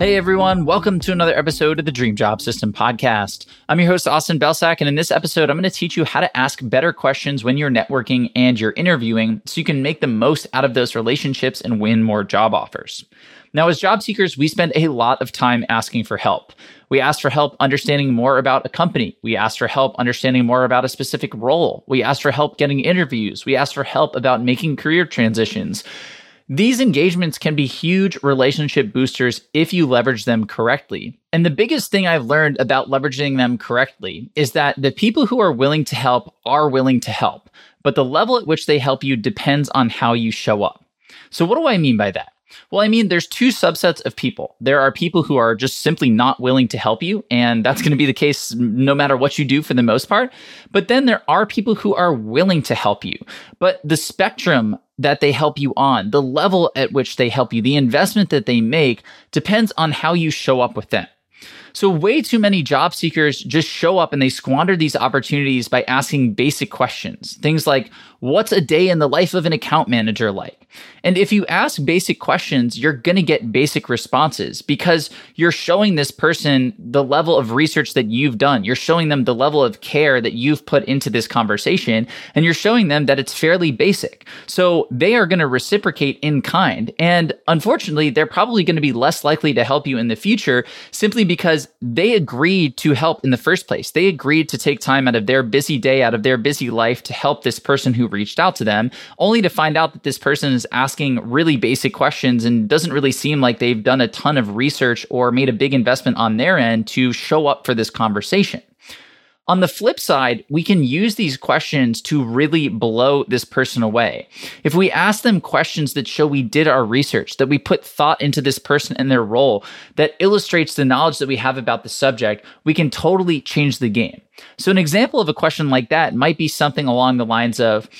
Hey everyone, welcome to another episode of the Dream Job System podcast. I'm your host, Austin Belcak, and in this episode, I'm going to teach you how to ask better questions when you're networking and you're interviewing so you can make the most out of those relationships and win more job offers. Now, as job seekers, we spend a lot of time asking for help. We ask for help understanding more about a company. We ask for help understanding more about a specific role. We ask for help getting interviews. We ask for help about making career transitions. These engagements can be huge relationship boosters if you leverage them correctly. And the biggest thing I've learned about leveraging them correctly is that the people who are willing to help are willing to help, but the level at which they help you depends on how you show up. So, what do I mean by that? Well, I mean, there's two subsets of people. There are people who are just simply not willing to help you, and that's going to be the case no matter what you do for the most part. But then there are people who are willing to help you. But the spectrum that they help you on, the level at which they help you, the investment that they make depends on how you show up with them. So, way too many job seekers just show up and they squander these opportunities by asking basic questions. Things like, What's a day in the life of an account manager like? And if you ask basic questions, you're going to get basic responses because you're showing this person the level of research that you've done. You're showing them the level of care that you've put into this conversation, and you're showing them that it's fairly basic. So they are going to reciprocate in kind. And unfortunately, they're probably going to be less likely to help you in the future simply because they agreed to help in the first place. They agreed to take time out of their busy day, out of their busy life to help this person who reached out to them, only to find out that this person is asking really basic questions and doesn't really seem like they've done a ton of research or made a big investment on their end to show up for this conversation. On the flip side, we can use these questions to really blow this person away. If we ask them questions that show we did our research, that we put thought into this person and their role, that illustrates the knowledge that we have about the subject, we can totally change the game. So, an example of a question like that might be something along the lines of,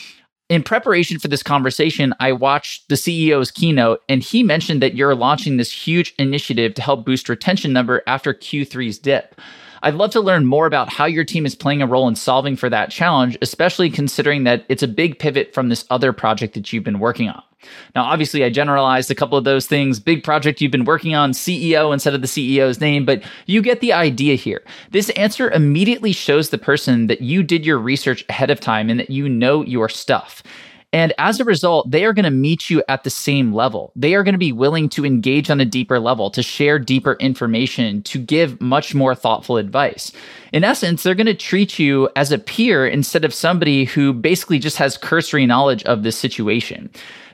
in preparation for this conversation, I watched the CEO's keynote, and he mentioned that you're launching this huge initiative to help boost retention number after Q3's dip. I'd love to learn more about how your team is playing a role in solving for that challenge, especially considering that it's a big pivot from this other project that you've been working on. Now, obviously, I generalized a couple of those things. Big project you've been working on, CEO instead of the CEO's name, but you get the idea here. This answer immediately shows the person that you did your research ahead of time and that you know your stuff. And as a result, they are going to meet you at the same level. They are going to be willing to engage on a deeper level, to share deeper information, to give much more thoughtful advice. In essence, they're going to treat you as a peer instead of somebody who basically just has cursory knowledge of this situation.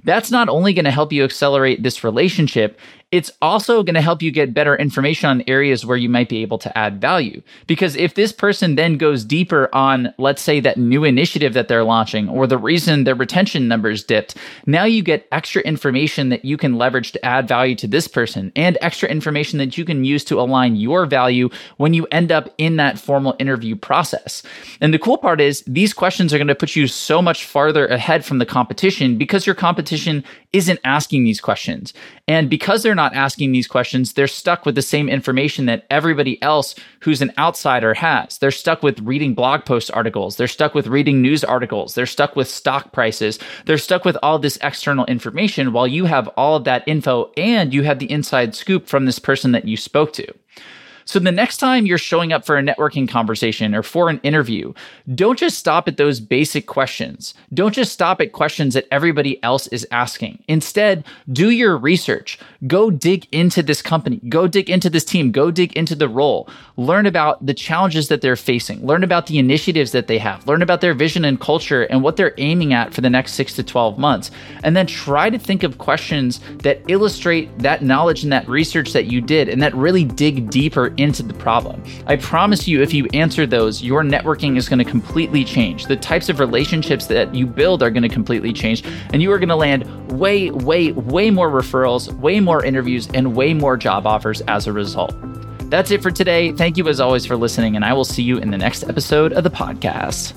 That's not only going to help you accelerate this relationship, it's also going to help you get better information on areas where you might be able to add value. Because if this person then goes deeper on, let's say, that new initiative that they're launching or the reason their retention numbers dipped, now you get extra information that you can leverage to add value to this person and extra information that you can use to align your value when you end up in that formal interview process. And the cool part is these questions are going to put you so much farther ahead from the competition because your competition isn't asking these questions. And because they're not asking these questions, they're stuck with the same information that everybody else who's an outsider has. They're stuck with reading blog post articles. They're stuck with reading news articles. They're stuck with stock prices. They're stuck with all this external information while you have all of that info and you have the inside scoop from this person that you spoke to. So the next time you're showing up for a networking conversation or for an interview, don't just stop at those basic questions. Don't just stop at questions that everybody else is asking. Instead, do your research. Go dig into this company. Go dig into this team. Go dig into the role. Learn about the challenges that they're facing. Learn about the initiatives that they have. Learn about their vision and culture and what they're aiming at for the next six to 12 months. And then try to think of questions that illustrate that knowledge and that research that you did and that really dig deeper into the problem. I promise you, if you answer those, your networking is going to completely change. The types of relationships that you build are going to completely change, and you are going to land way, way, way more referrals, way more interviews, and way more job offers as a result. That's it for today. Thank you as always for listening, and I will see you in the next episode of the podcast.